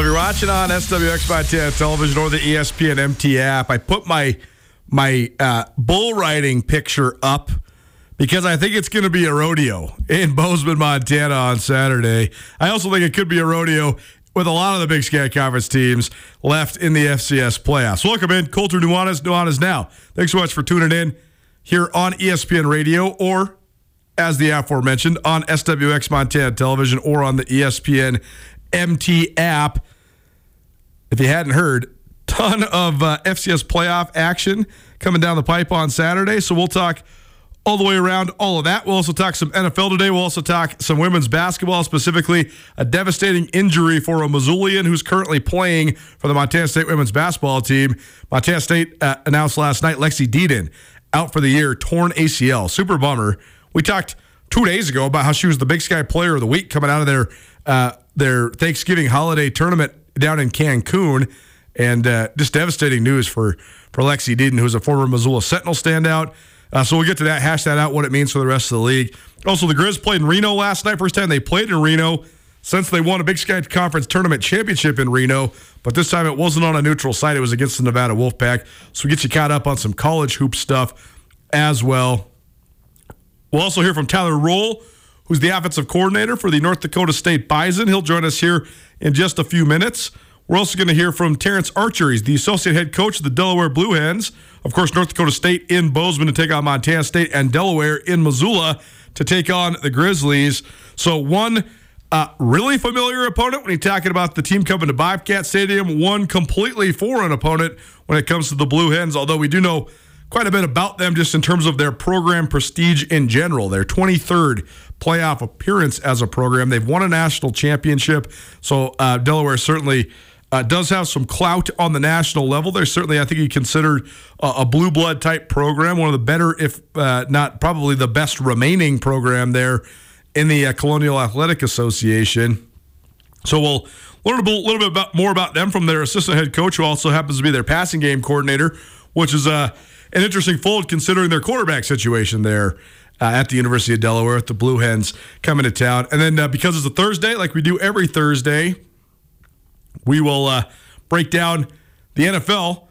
Well, if you're watching on SWX Montana television or the ESPN MT app, I put my my uh, bull riding picture up because I think it's going to be a rodeo in Bozeman, Montana on Saturday. I also think it could be a rodeo with a lot of the Big Sky Conference teams left in the FCS playoffs. Welcome in, Colter Nuanez, Nuanez Now. Thanks so much for tuning in here on ESPN Radio or as the aforementioned, on SWX Montana Television or on the ESPN MT app. If you hadn't heard, ton of uh, FCS playoff action coming down the pipe on Saturday. So we'll talk all the way around all of that. We'll also talk some NFL today. We'll also talk some women's basketball, specifically a devastating injury for a Missoulian who's currently playing for the Montana State women's basketball team. Montana State uh, announced last night Lexi Deden out for the year, torn ACL. Super bummer. We talked two days ago about how she was the Big Sky Player of the Week coming out of their uh, their Thanksgiving holiday tournament down in Cancun, and uh, just devastating news for for Lexi Deden, who's a former Missoula Sentinel standout. Uh, so we'll get to that, hash that out, what it means for the rest of the league. Also, the Grizz played in Reno last night. First time they played in Reno since they won a Big Sky Conference tournament championship in Reno. But this time it wasn't on a neutral site; it was against the Nevada Wolfpack. So we get you caught up on some college hoop stuff as well. We'll also hear from Tyler Roehl, who's the offensive coordinator for the North Dakota State Bison. He'll join us here in just a few minutes. We're also going to hear from Terrance Archer. He's the associate head coach of the Delaware Blue Hens. Of course, North Dakota State in Bozeman to take on Montana State, and Delaware in Missoula to take on the Grizzlies. So, one uh, really familiar opponent when you're talking about the team coming to Bobcat Stadium, one completely foreign opponent when it comes to the Blue Hens, although we do know quite a bit about them just in terms of their program prestige in general. Their 23rd playoff appearance as a program. They've won a national championship. So uh, Delaware certainly uh, does have some clout on the national level. They're certainly, I think, you considered a, a blue blood type program, one of the better, if uh, not probably the best remaining program there in the uh, Colonial Athletic Association. So we'll learn a little bit about, more about them from their assistant head coach, who also happens to be their passing game coordinator, which is uh, an interesting fold considering their quarterback situation there uh, at the University of Delaware the Blue Hens coming to town. And then uh, because it's a Thursday, like we do every Thursday, we will uh, break down the NFL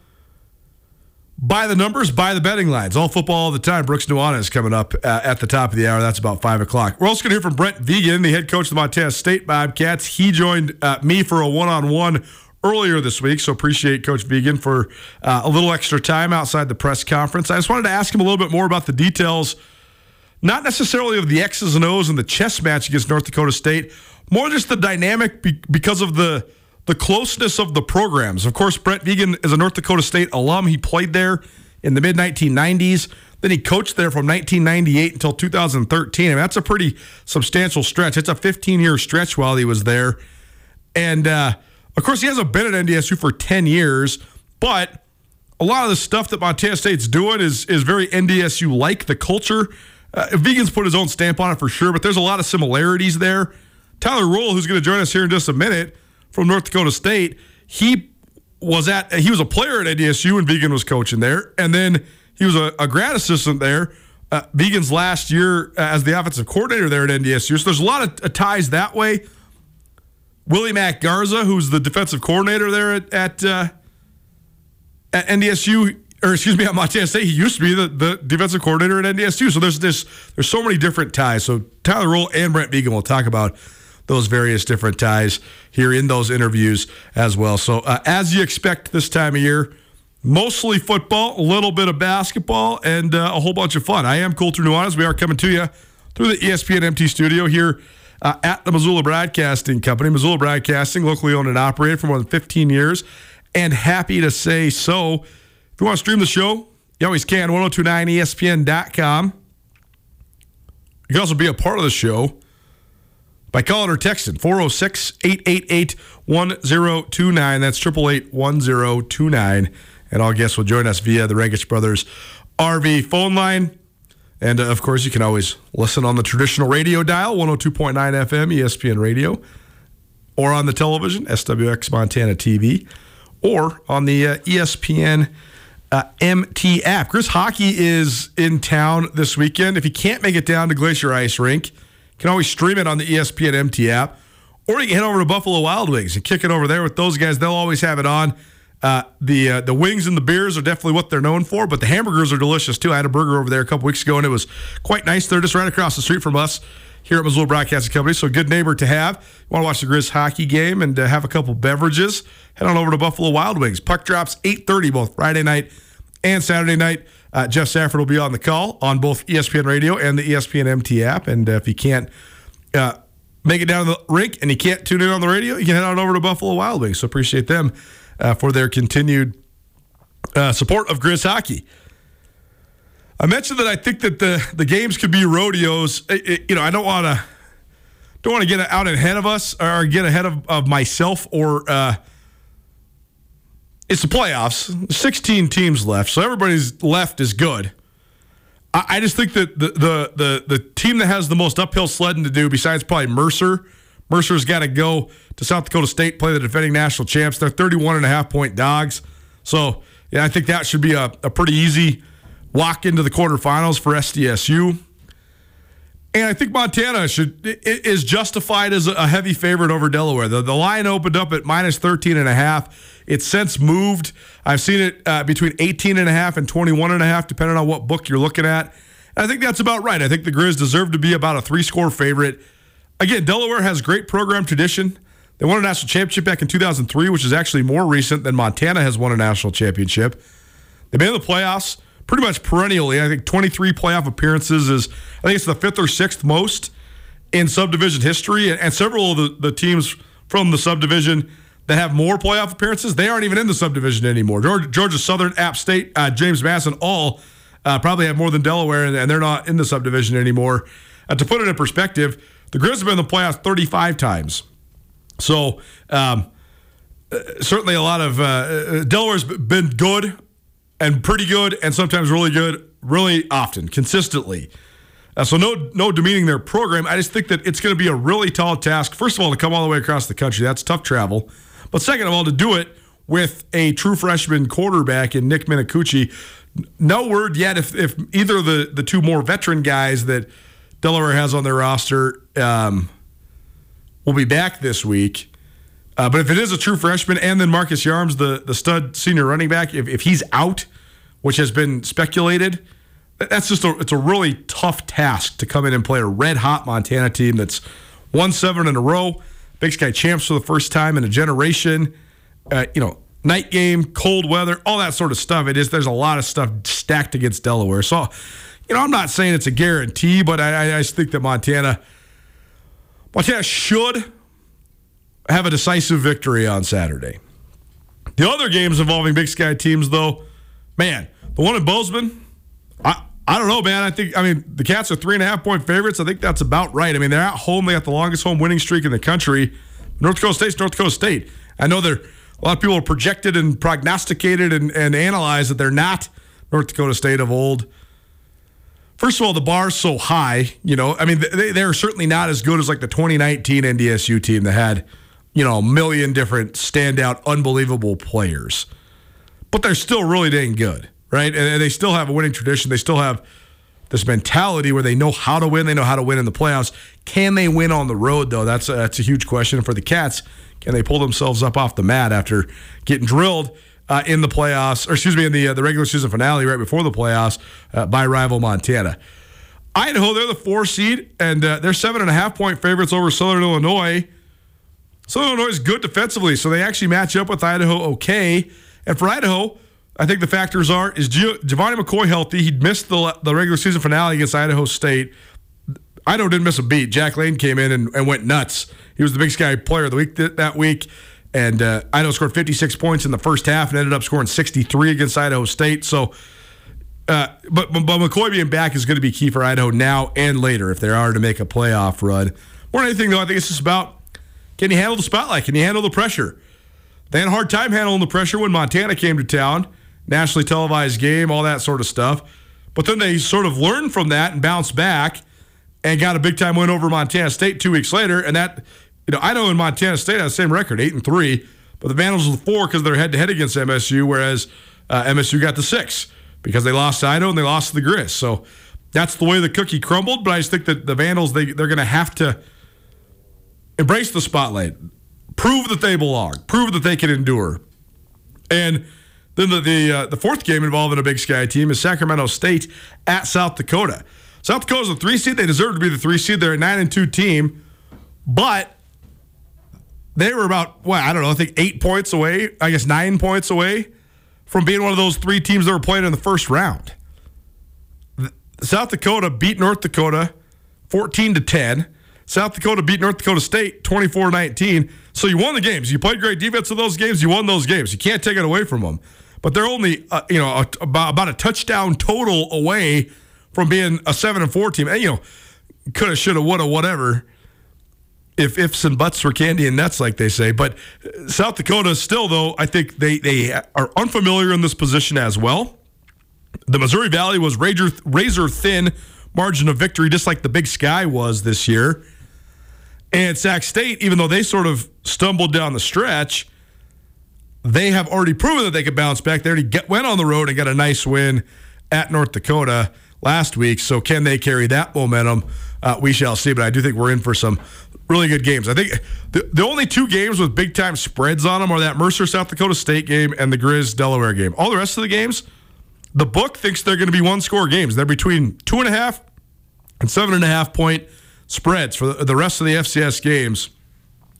by the numbers, by the betting lines. All football all the time. Brooks Nuanez is coming up uh, at the top of the hour. That's about 5 o'clock. We're also going to hear from Brent Vigen, the head coach of the Montana State Bobcats. He joined uh, me for a one on one earlier this week. So appreciate Coach Vigen for uh, a little extra time outside the press conference. I just wanted to ask him a little bit more about the details, not necessarily of the X's and O's and the chess match against North Dakota State, more just the dynamic be- because of the the closeness of the programs. Of course, Brent Vigen is a North Dakota State alum. He played there in the mid 1990s. Then he coached there from 1998 until 2013. I mean, that's a pretty substantial stretch. It's a 15 year stretch while he was there. And uh, of course, he hasn't been at NDSU for 10 years, but a lot of the stuff that Montana State's doing is is very NDSU like. The culture, uh, Vigen's put his own stamp on it for sure, but there's a lot of similarities there. Tyler Roehl, who's going to join us here in just a minute from North Dakota State, he was at he was a player at NDSU and Vigen was coaching there, and then he was a, a grad assistant there. Uh, Vigen's last year as the offensive coordinator there at NDSU. So there's a lot of uh, ties that way. Willie Mack Garza, who's the defensive coordinator there at at, uh, at NDSU, or excuse me, at Montana State, he used to be the, the defensive coordinator at NDSU. So there's this there's so many different ties. So Tyler Roehl and Brent Vigen will talk about those various different ties here in those interviews as well. So uh, as you expect this time of year, mostly football, a little bit of basketball, and uh, a whole bunch of fun. I am Colter Nuanez. We are coming to you through the ESPN MT studio here uh, at the Missoula Broadcasting Company. Missoula Broadcasting, locally owned and operated for more than 15 years, and happy to say so. If you want to stream the show, you always can, 1029ESPN.com. You can also be a part of the show by calling or texting 406 888 1029. That's 888 1029. And all guests will join us via the Regis Brothers RV phone line. And uh, of course, you can always listen on the traditional radio dial, 102.9 FM, ESPN radio, or on the television, SWX Montana TV, or on the uh, ESPN uh, MT app. Grizz Hockey is in town this weekend. If you can't make it down to Glacier Ice Rink, you can always stream it on the ESPN MT app, or you can head over to Buffalo Wild Wings and kick it over there with those guys. They'll always have it on. Uh, the uh, the wings and the beers are definitely what they're known for, but the hamburgers are delicious too. I had a burger over there a couple weeks ago, and it was quite nice. They're just right across the street from us here at Missoula Broadcasting Company, so a good neighbor to have. You want to watch the Grizz hockey game and uh, have a couple beverages? Head on over to Buffalo Wild Wings. Puck drops 8:30 both Friday night and Saturday night. Uh, Jeff Safford will be on the call on both ESPN Radio and the ESPN MT app. And uh, if you can't uh, make it down to the rink and you can't tune in on the radio, you can head on over to Buffalo Wild Wings. So appreciate them uh, for their continued uh, support of Grizz hockey. I mentioned that I think that the the games could be rodeos. It, it, you know, I don't want to don't want to get out ahead of us or get ahead of, of myself or uh, it's the playoffs. 16 teams left, so everybody's left is good. I, I just think that the, the the the team that has the most uphill sledding to do, besides probably Mercer, Mercer's got to go to South Dakota State, play the defending national champs. They're 31 and a half point dogs. So, yeah, I think that should be a, a pretty easy walk into the quarterfinals for SDSU. And I think Montana should is justified as a heavy favorite over Delaware. The, the line opened up at minus 13 and a half. It's since moved. I've seen it uh, between 18 and a half and 21 and a half, depending on what book you're looking at. And I think that's about right. I think the Grizz deserve to be about a three score favorite. Again, Delaware has great program tradition. They won a national championship back in 2003, which is actually more recent than Montana has won a national championship. They've been in the playoffs pretty much perennially. I think 23 playoff appearances is, I think it's the fifth or sixth most in subdivision history. And several of the, the teams from the subdivision that have more playoff appearances, they aren't even in the subdivision anymore. Georgia, Georgia Southern, App State, uh, James Madison, all uh, probably have more than Delaware, and, and, they're not in the subdivision anymore. Uh, to put it in perspective, the Grizz have been in the playoffs 35 times. So, um, uh, certainly a lot of uh, uh, Delaware's been good and pretty good, and sometimes really good, really often, consistently. Uh, so no, no demeaning their program. I just think that it's going to be a really tall task. First of all, to come all the way across the country, that's tough travel. But second of all, to do it with a true freshman quarterback in Nick Minicucci. No word yet if, if either of the, the two more veteran guys that Delaware has on their roster um, will be back this week. Uh, but if it is a true freshman, and then Marcus Yarns, the, the stud senior running back, if, if he's out, which has been speculated, that's just a it's a really tough task to come in and play a red hot Montana team that's won seven in a row, Big Sky champs for the first time in a generation. uh, you know, night game, cold weather, all that sort of stuff. It is there's a lot of stuff stacked against Delaware. So, you know, I'm not saying it's a guarantee, but I, I just think that Montana, Montana should have a decisive victory on Saturday. The other games involving Big Sky teams, though, man, the one in Bozeman, I, I don't know, man. I think, I mean, the Cats are three and a half point favorites. I think that's about right. I mean, they're at home. They got the longest home winning streak in the country. North Dakota State's North Dakota State. I know they're, a lot of people are projected and prognosticated and, and analyzed that they're not North Dakota State of old. First of all, the bar's so high, you know. I mean, they, they're certainly not as good as like the 2019 NDSU team that had, you know, a million different standout, unbelievable players. But they're still really dang good, right? And they still have a winning tradition. They still have this mentality where they know how to win. They know how to win in the playoffs. Can they win on the road, though? That's a, that's a huge question for the Cats. Can they pull themselves up off the mat after getting drilled uh, in the playoffs, or excuse me, in the uh, the regular season finale right before the playoffs uh, by rival Montana? Idaho, they're the four seed, and uh, they're seven and a half point favorites over Southern Illinois. Southern Illinois is good defensively, so they actually match up with Idaho okay. And for Idaho, I think the factors are is Gevani McCoy healthy? He missed the the regular season finale against Idaho State. Idaho didn't miss a beat. Jack Layne came in and, and went nuts. He was the Big Sky Player of the Week th- that week. And uh, Idaho scored 56 points in the first half and ended up scoring 63 against Idaho State. So, uh, but, but McCoy being back is going to be key for Idaho now and later if they are to make a playoff run. More than anything, though, I think it's just about can you handle the spotlight? Can you handle the pressure? They had a hard time handling the pressure when Montana came to town, nationally televised game, all that sort of stuff. But then they sort of learned from that and bounced back and got a big time win over Montana State two weeks later. And that, you know, Idaho and Montana State have the same record, eight and three, but the Vandals are the four because they're head to head against MSU, whereas uh, MSU got the six because they lost to Idaho and they lost to the Grizz. So that's the way the cookie crumbled. But I just think that the Vandals they they're going to have to embrace the spotlight, prove that they belong, prove that they can endure, and. Then the the, uh, the fourth game involving a Big Sky team is Sacramento State at South Dakota. South Dakota's a three seed. They deserve to be the three seed. They're a nine and two team, but they were about well, I don't know. I think eight points away. I guess nine points away from being one of those three teams that were playing in the first round. South Dakota beat North Dakota 14 to 10. South Dakota beat North Dakota State 24 19. So you won the games. You played great defense in those games. You won those games. You can't take it away from them. But they're only, uh, you know, a, about, about a touchdown total away from being a seven and four team. And, you know, coulda, shoulda, woulda, whatever. If ifs and buts were candy and nuts, like they say, but South Dakota still, though, I think they they are unfamiliar in this position as well. The Missouri Valley was razor razor thin margin of victory, just like the Big Sky was this year. And Sac State, even though they sort of stumbled down the stretch, they have already proven that they could bounce back. They already get, went on the road and got a nice win at North Dakota last week. So can they carry that momentum? Uh, we shall see. But I do think we're in for some really good games. I think the, the only two games with big time spreads on them are that Mercer South Dakota State game and the Grizz Delaware game. All the rest of the games, the book thinks they're going to be one score games. They're between two and a half and seven and a half point spreads for the, rest of the FCS games.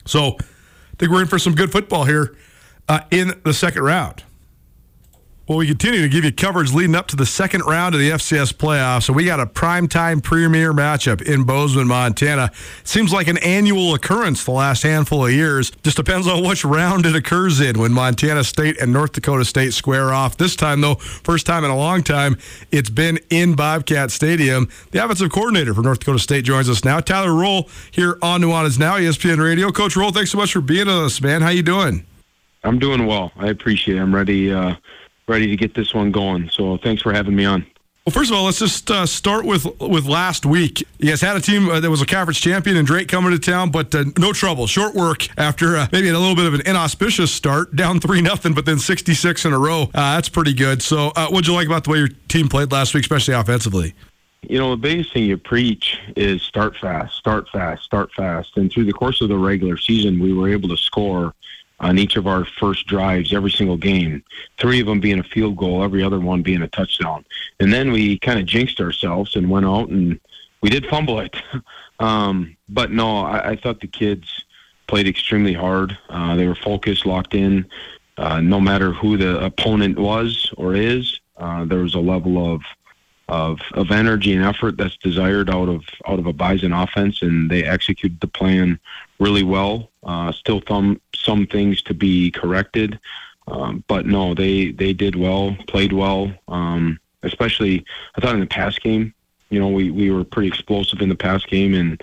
So I think we're in for some good football here uh, in the second round. Well, we continue to give you coverage leading up to the second round of the FCS playoffs. So we got a primetime premier matchup in Bozeman, Montana. Seems like an annual occurrence the last handful of years. Just depends on which round it occurs in when Montana State and North Dakota State square off. This time, though, first time in a long time, it's been in Bobcat Stadium. The offensive coordinator for North Dakota State joins us now. Tyler Roehl here on Nuanez Now, ESPN Radio. Coach Roehl, thanks so much for being with us, man. How you doing? I'm doing well. I appreciate it. I'm ready. Uh, ready to get this one going. So thanks for having me on. Well, first of all, let's just uh, start with with last week. You guys had a team uh, that was a conference champion and Drake coming to town, but uh, no trouble. Short work after uh, maybe a little bit of an inauspicious start, down three nothing, but then 66 in a row. Uh, that's pretty good. So, uh, what'd you like about the way your team played last week, especially offensively? You know, the biggest thing you preach is start fast, start fast, start fast. And through the course of the regular season, we were able to score on each of our first drives every single game. Three of them being a field goal, every other one being a touchdown. And then we kind of jinxed ourselves and went out and we did fumble it. um, but no, I, I thought the kids played extremely hard. Uh, they were focused, locked in. uh, no matter who the opponent was or is, uh, there was a level of of of energy and effort that's desired out of out of a Bison offense, and they executed the plan really well. Uh, still, some some things to be corrected, um, but no, they they did well, played well. Um, especially, I thought in the pass game, you know, we, we were pretty explosive in the pass game. And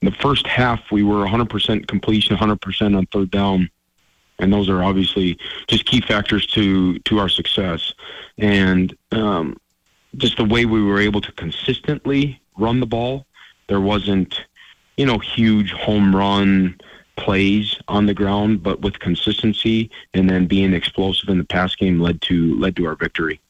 the first half, we were 100% completion, 100% on third down. And those are obviously just key factors to, to our success. And um, just the way we were able to consistently run the ball, there wasn't, you know, huge home run plays on the ground, but with consistency and then being explosive in the pass game led to led to our victory.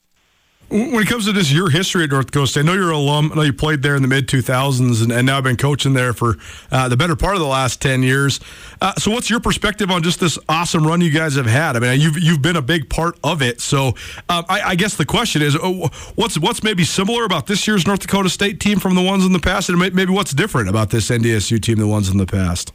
When it comes to this, your history at North State, I know you're an alum. I know you played there in the mid 2000s and, and, now I've been coaching there for uh, the better part of the last 10 years. Uh, so, what's your perspective on just this awesome run you guys have had? I mean, you've you've been a big part of it. So, um, I, I, guess the question is, uh, what's what's maybe similar about this year's North Dakota State team from the ones in the past, and maybe what's different about this NDSU team the ones in the past?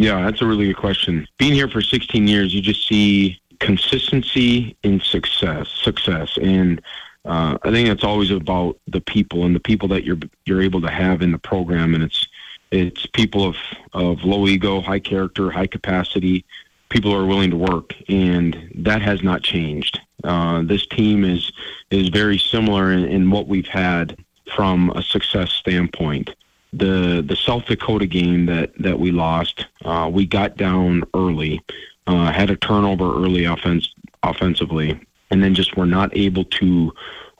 Yeah, that's a really good question. Being here for 16 years, you just see consistency in success, success, and uh, I think it's always about the people and the people that you're you're able to have in the program, and it's it's people of of low ego, high character, high capacity, people who are willing to work, and that has not changed. Uh, this team is is very similar in, in what we've had from a success standpoint. The the South Dakota game that that we lost, uh, we got down early, uh, had a turnover early offense offensively, and then just were not able to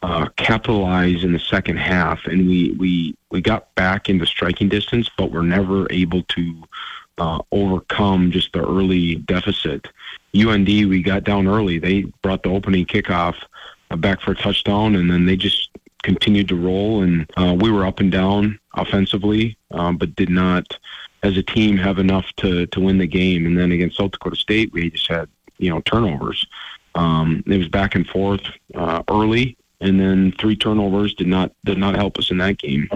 uh, capitalize in the second half. And we, we, we got back into striking distance, but we're never able to uh, overcome just the early deficit. UND, we got down early. They brought the opening kickoff back for a touchdown, and then they just continued to roll. And uh, we were up and down offensively, um, but did not, as a team, have enough to to win the game. And then against South Dakota State, we just had you know turnovers. Um, it was back and forth uh, early, and then three turnovers did not did not help us in that game.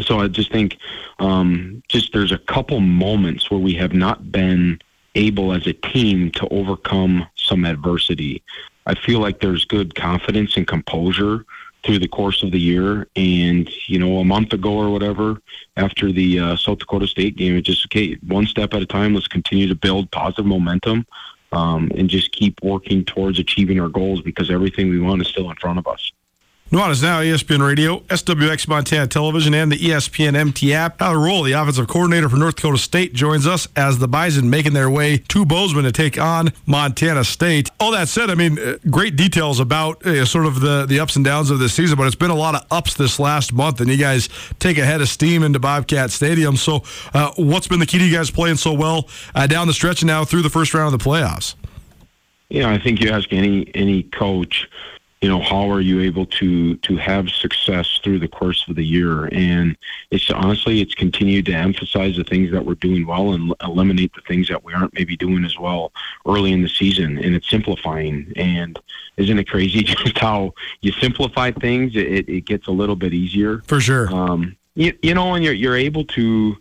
So I just think um, just there's a couple moments where we have not been able as a team to overcome some adversity. I feel like there's good confidence and composure through the course of the year. And you know, a month ago or whatever, after the uh, South Dakota State game, it just okay, one step at a time. Let's continue to build positive momentum um, and just keep working towards achieving our goals because everything we want is still in front of us. Nuanez Now, ESPN Radio, SWX Montana Television, and the ESPN MT app. Tyler Roehl, the offensive coordinator for North Dakota State, joins us as the Bison making their way to Bozeman to take on Montana State. All that said, I mean, uh, great details about uh, sort of the, the ups and downs of this season, but it's been a lot of ups this last month, and you guys take a head of steam into Bobcat Stadium. So, uh, what's been the key to you guys playing so well uh, down the stretch and now through the first round of the playoffs? Yeah, I think you ask any any coach you know how are you able to to have success through the course of the year? And it's honestly it's continued to emphasize the things that we're doing well and eliminate the things that we aren't maybe doing as well early in the season and it's simplifying. And isn't it crazy just how you simplify things? It, it gets a little bit easier. For sure. Um you, you know and you're you're able to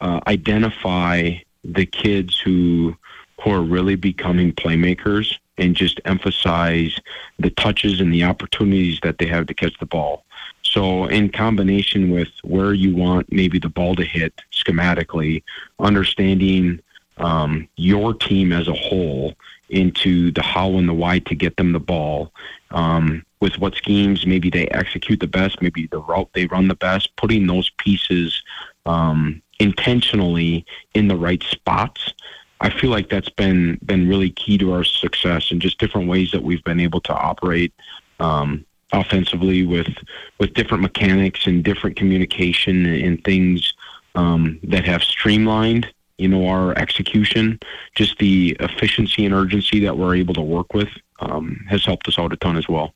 uh, identify the kids who who are really becoming playmakers and just emphasize the touches and the opportunities that they have to catch the ball. So, in combination with where you want maybe the ball to hit schematically, understanding um, your team as a whole into the how and the why to get them the ball, um, with what schemes maybe they execute the best, maybe the route they run the best, putting those pieces um, intentionally in the right spots I feel like that's been been really key to our success and just different ways that we've been able to operate um, offensively with with different mechanics and different communication and things um, that have streamlined you know our execution. Just the efficiency and urgency that we're able to work with um, has helped us out a ton as well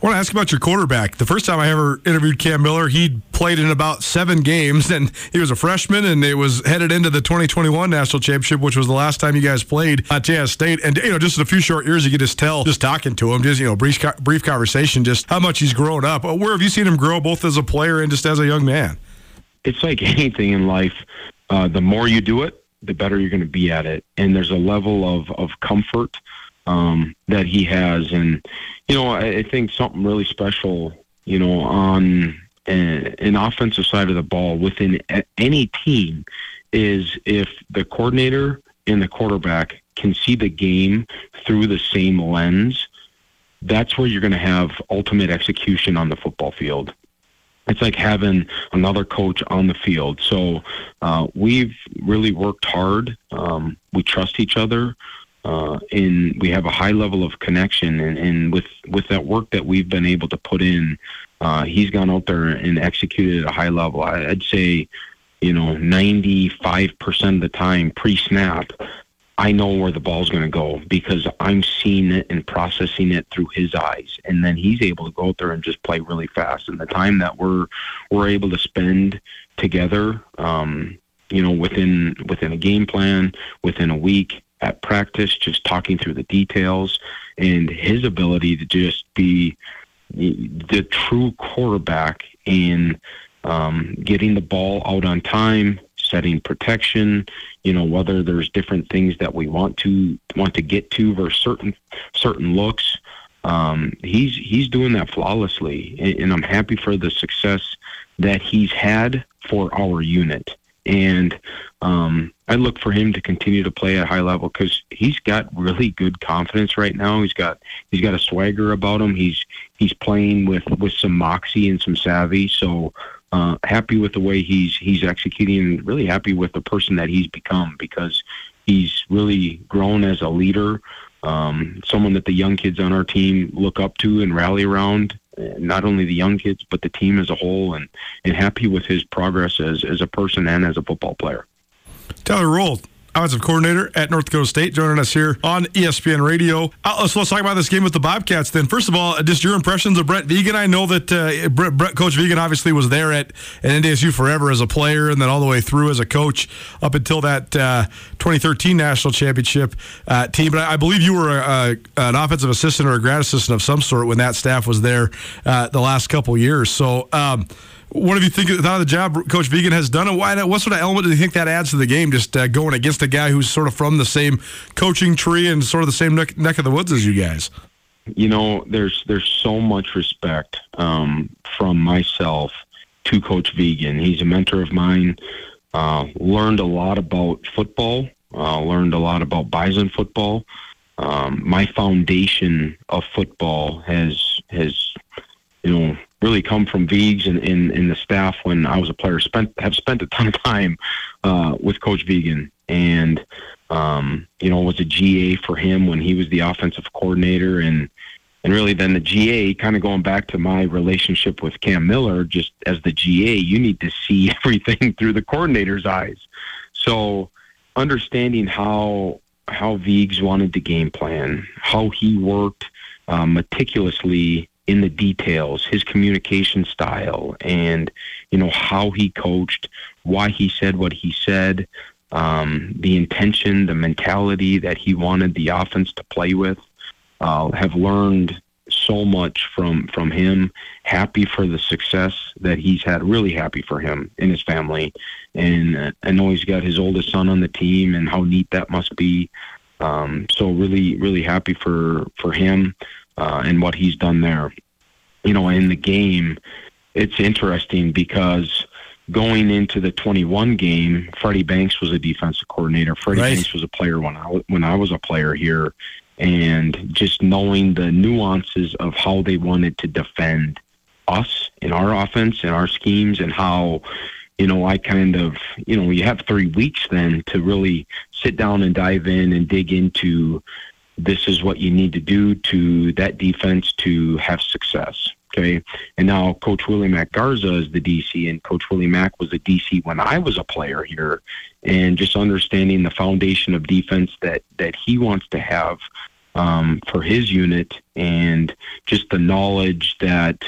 I want to ask about your quarterback. The first time I ever interviewed Cam Miller, he played in about seven games, and he was a freshman, and it was headed into the 2021 national championship, which was the last time you guys played at Montana State. And you know, just in a few short years, you could just tell, just talking to him, just you know, brief brief conversation, just how much he's grown up. Where have you seen him grow, both as a player and just as a young man? It's like anything in life. Uh, the more you do it, the better you're going to be at it. And there's a level of of comfort um, that he has, and you know, I, I think something really special, you know, on an, an offensive side of the ball within any team is if the coordinator and the quarterback can see the game through the same lens. That's where you're going to have ultimate execution on the football field it's like having another coach on the field. So uh, we've really worked hard. Um, we trust each other, uh, and we have a high level of connection. And, and with with that work that we've been able to put in, uh, he's gone out there and executed at a high level. I, I'd say, you know, ninety five percent of the time pre-snap, I know where the ball's going to go because I'm seeing it and processing it through his eyes, and then he's able to go out there and just play really fast. And the time that we're we're able to spend together, um, you know, within within a game plan, within a week at practice, just talking through the details, and his ability to just be the true quarterback in um, getting the ball out on time, setting protection, you know, whether there's different things that we want to want to get to versus certain certain looks. Um, he's he's doing that flawlessly, and, and I'm happy for the success that he's had for our unit. And um, I look for him to continue to play at high level because he's got really good confidence right now. He's got he's got a swagger about him. He's he's playing with with some moxie and some savvy. So uh, happy with the way he's he's executing. and Really happy with the person that he's become because he's really grown as a leader. Um, someone that the young kids on our team look up to and rally around. Not only the young kids, but the team as a whole, and and happy with his progress as as a person and as a football player. Tyler Roehl, offensive coordinator at North Dakota State, joining us here on ESPN Radio. Uh, let's, let's talk about this game with the Bobcats. Then, first of all, just your impressions of Brent Vigen. I know that uh, Brett, Brett, Coach Vigen obviously was there at, at NDSU forever as a player, and then all the way through as a coach up until that uh, 2013 national championship uh, team. But I, I, believe you were a, a, an offensive assistant or a grad assistant of some sort when that staff was there uh, the last couple years. So. Um, what have you think of the job Coach Vigen has done, and why? What sort of element do you think that adds to the game? Just uh, going against a guy who's sort of from the same coaching tree and sort of the same neck, neck of the woods as you guys. You know, there's there's so much respect um, from myself to Coach Vigen. He's a mentor of mine. Uh, learned a lot about football. Uh, learned a lot about Bison football. Um, my foundation of football has has you know really come from Vigs and, and the staff when I was a player. Spent have spent a ton of time uh, with Coach Vigen, and um, you know was a GA for him when he was the offensive coordinator, and and really then the GA. Kind of going back to my relationship with Cam Miller, just as the GA, you need to see everything through the coordinator's eyes. So understanding how how Vigs wanted to game plan, how he worked uh, meticulously in the details, his communication style, and you know how he coached, why he said what he said, um, the intention, the mentality that he wanted the offense to play with. Uh, have learned so much from from him. Happy for the success that he's had. Really happy for him and his family. And uh, I know he's got his oldest son on the team, and how neat that must be. Um, so really, really happy for for him uh, and what he's done there. You know, in the game, it's interesting because going into the 21 game, Freddie Banks was a defensive coordinator. Freddie right. Banks was a player when I when I was a player here, and just knowing the nuances of how they wanted to defend us in our offense and our schemes, and how you know I kind of you know you have three weeks then to really sit down and dive in and dig into this is what you need to do to that defense to have success. Okay. And now Coach Willie Mack Garza is the DC, and Coach Willie Mack was the DC when I was a player here. And just understanding the foundation of defense that, that he wants to have um, for his unit, and just the knowledge that,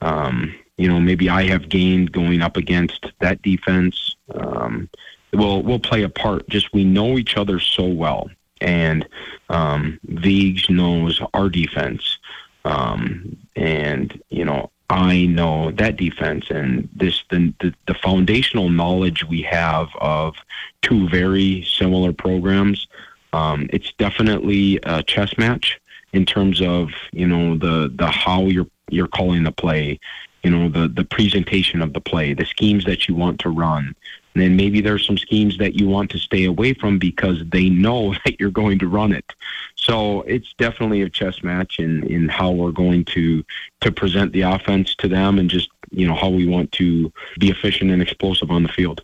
um, you know, maybe I have gained going up against that defense um, will will play a part. Just we know each other so well and um, Vigs knows our defense. Um, and you know, I know that defense and this the, the the foundational knowledge we have of two very similar programs. Um, it's definitely a chess match in terms of you know the the how you're you're calling the play, you know the the presentation of the play, the schemes that you want to run, and then maybe there's some schemes that you want to stay away from because they know that you're going to run it. So it's definitely a chess match in, in how we're going to to present the offense to them and just you know how we want to be efficient and explosive on the field.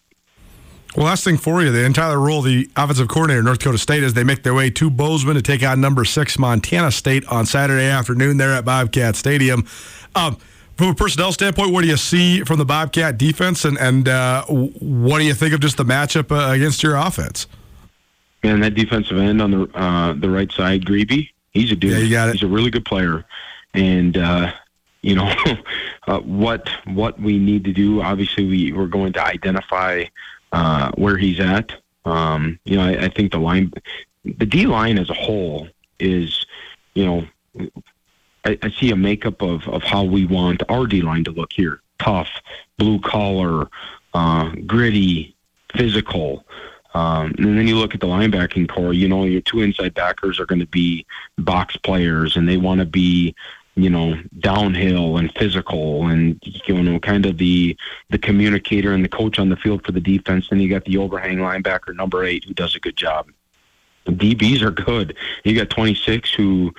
Well, last thing for you, the Tyler Roehl, the offensive coordinator North Dakota State, as they make their way to Bozeman to take on number six Montana State on Saturday afternoon there at Bobcat Stadium. Um, from a personnel standpoint, what do you see from the Bobcat defense, and and uh, what do you think of just the matchup uh, against your offense? And that defensive end on the uh, the right side, Grebe, he's a dude. Yeah, you got it. He's a really good player, and uh, you know uh, what what we need to do. Obviously, we we're going to identify uh, where he's at. Um, you know, I, I think the line, the D line as a whole is, you know, I, I see a makeup of, of how we want our D line to look here: tough, blue collar, uh, gritty, physical. Um, and then you look at the linebacking core. You know, your two inside backers are going to be box players, and they want to be, you know, downhill and physical, and you know, kind of the the communicator and the coach on the field for the defense. Then you got the overhang linebacker, number eight, who does a good job. The DBs are good. You got 26 who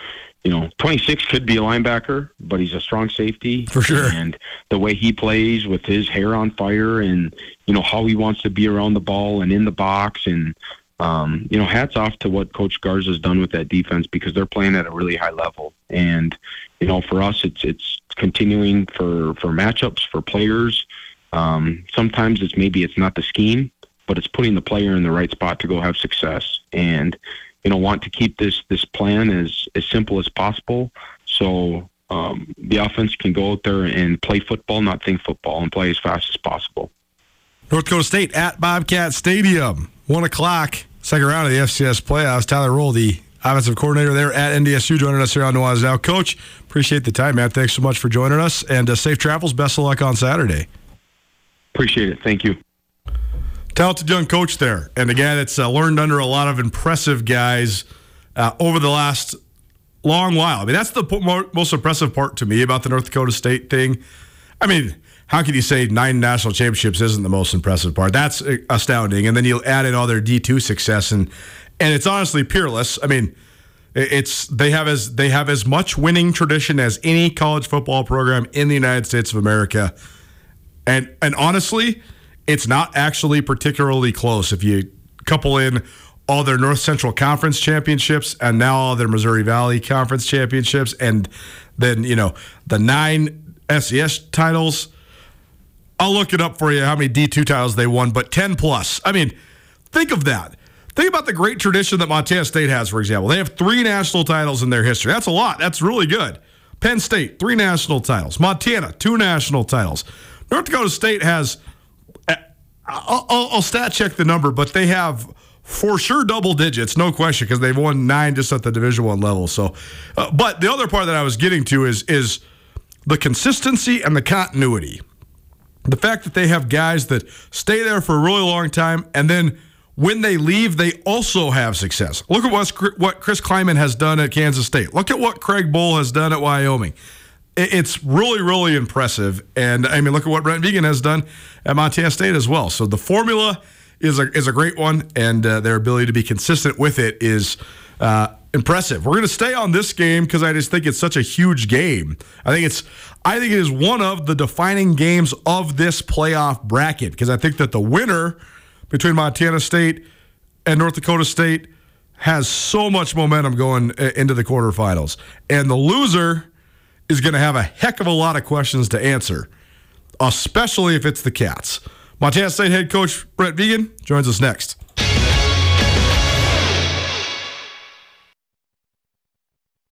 you know, 26 could be a linebacker, but he's a strong safety for sure. And the way he plays with his hair on fire, and you know how he wants to be around the ball and in the box, and um, you know, hats off to what Coach Garza's done with that defense because they're playing at a really high level. And you know, for us, it's it's continuing for for matchups for players. Um, sometimes it's maybe it's not the scheme, but it's putting the player in the right spot to go have success. And you know want to keep this this plan as as simple as possible. So um, the offense can go out there and play football, not think football, and play as fast as possible. North Dakota State at Bobcat Stadium, one o'clock, second round of the FCS playoffs. Tyler Roehl, the offensive coordinator there at NDSU, joining us here on Nuanez Now. Coach, appreciate the time, man. Thanks so much for joining us, and uh, safe travels. Best of luck on Saturday. Appreciate it. Thank you talented young coach there. And again, it's uh, learned under a lot of impressive guys uh, over the last long while. I mean, that's the po- most impressive part to me about the North Dakota State thing. I mean, how can you say nine national championships isn't the most impressive part? That's uh, astounding. And then you add in all their D two success, and and it's honestly peerless. I mean, it's they have as they have as much winning tradition as any college football program in the United States of America. And and honestly, it's not actually particularly close if you couple in all their North Central Conference championships and now all their Missouri Valley Conference championships, and then you know the nine FCS titles. I'll look it up for you how many D2 titles they won, but 10 plus. I mean, think of that. Think about the great tradition that Montana State has, for example. They have three national titles in their history. That's a lot. That's really good. Penn State, three national titles. Montana, two national titles. North Dakota State has I'll, I'll, stat check the number, but they have for sure double digits, no question, because they've won nine just at the Division One level. So, uh, but the other part that I was getting to is is the consistency and the continuity. The fact that they have guys that stay there for a really long time, and then when they leave, they also have success. Look at what what Chris Klieman has done at Kansas State. Look at what Craig Bohl has done at Wyoming it's really, really impressive. And I mean, look at what Brent Vigen has done at Montana State as well. So the formula is a, is a great one, and uh, their ability to be consistent with it is uh, impressive. We're going to stay on this game because I just think it's such a huge game. I think it's I think it is one of the defining games of this playoff bracket because I think that the winner between Montana State and North Dakota State has so much momentum going uh, into the quarterfinals, and the loser is going to have a heck of a lot of questions to answer, especially if it's the Cats. Montana State head coach Brett Vigen joins us next.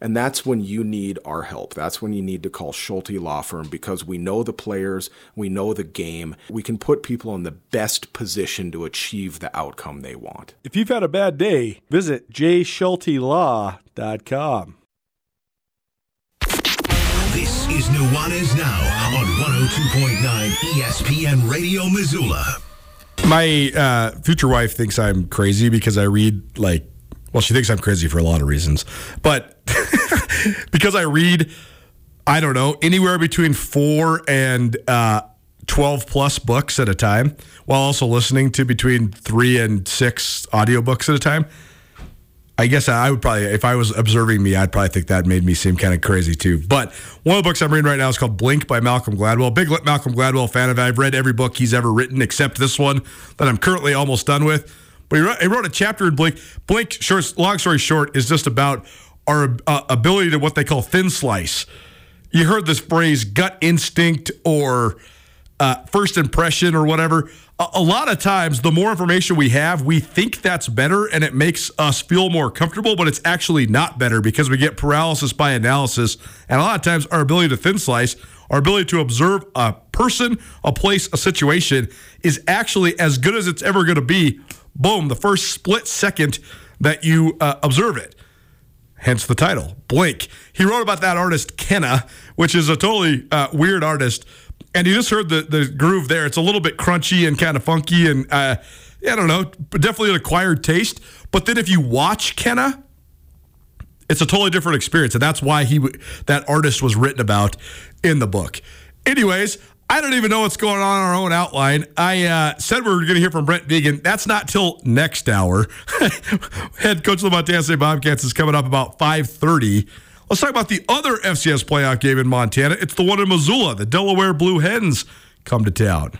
and that's when you need our help. That's when you need to call Schulte Law Firm because we know the players, we know the game. We can put people in the best position to achieve the outcome they want. If you've had a bad day, visit jschultelaw.com. This is Nuanez Now on 102.9 ESPN Radio Missoula. My uh, future wife thinks I'm crazy because I read like well, she thinks I'm crazy for a lot of reasons, but because I read, I don't know, anywhere between four and uh, 12 plus books at a time, while also listening to between three and six audiobooks at a time. I guess I would probably, if I was observing me, I'd probably think that made me seem kind of crazy too. But one of the books I'm reading right now is called Blink by Malcolm Gladwell. Big Malcolm Gladwell fan of. I've read every book he's ever written except this one that I'm currently almost done with. But he wrote, he wrote a chapter in Blink. Blink, short, long story short, is just about our uh, ability to what they call thin slice. You heard this phrase gut instinct or uh, first impression or whatever. A, a lot of times, the more information we have, we think that's better and it makes us feel more comfortable, but it's actually not better because we get paralysis by analysis. And a lot of times, our ability to thin slice, our ability to observe a person, a place, a situation is actually as good as it's ever going to be boom, the first split second that you uh, observe it. Hence the title, Blink. He wrote about that artist, Kenna, which is a totally uh, weird artist. And you just heard the, the groove there. It's a little bit crunchy and kind of funky and, uh, I don't know, definitely an acquired taste. But then if you watch Kenna, it's a totally different experience. And that's why he that artist was written about in the book. Anyways, I don't even know what's going on in our own outline. I uh, said we were going to hear from Brent Vigen. That's not till next hour. Head coach of the Montana State Bobcats is coming up about 5.30. Let's talk about the other FCS playoff game in Montana. It's the one in Missoula. The Delaware Blue Hens come to town.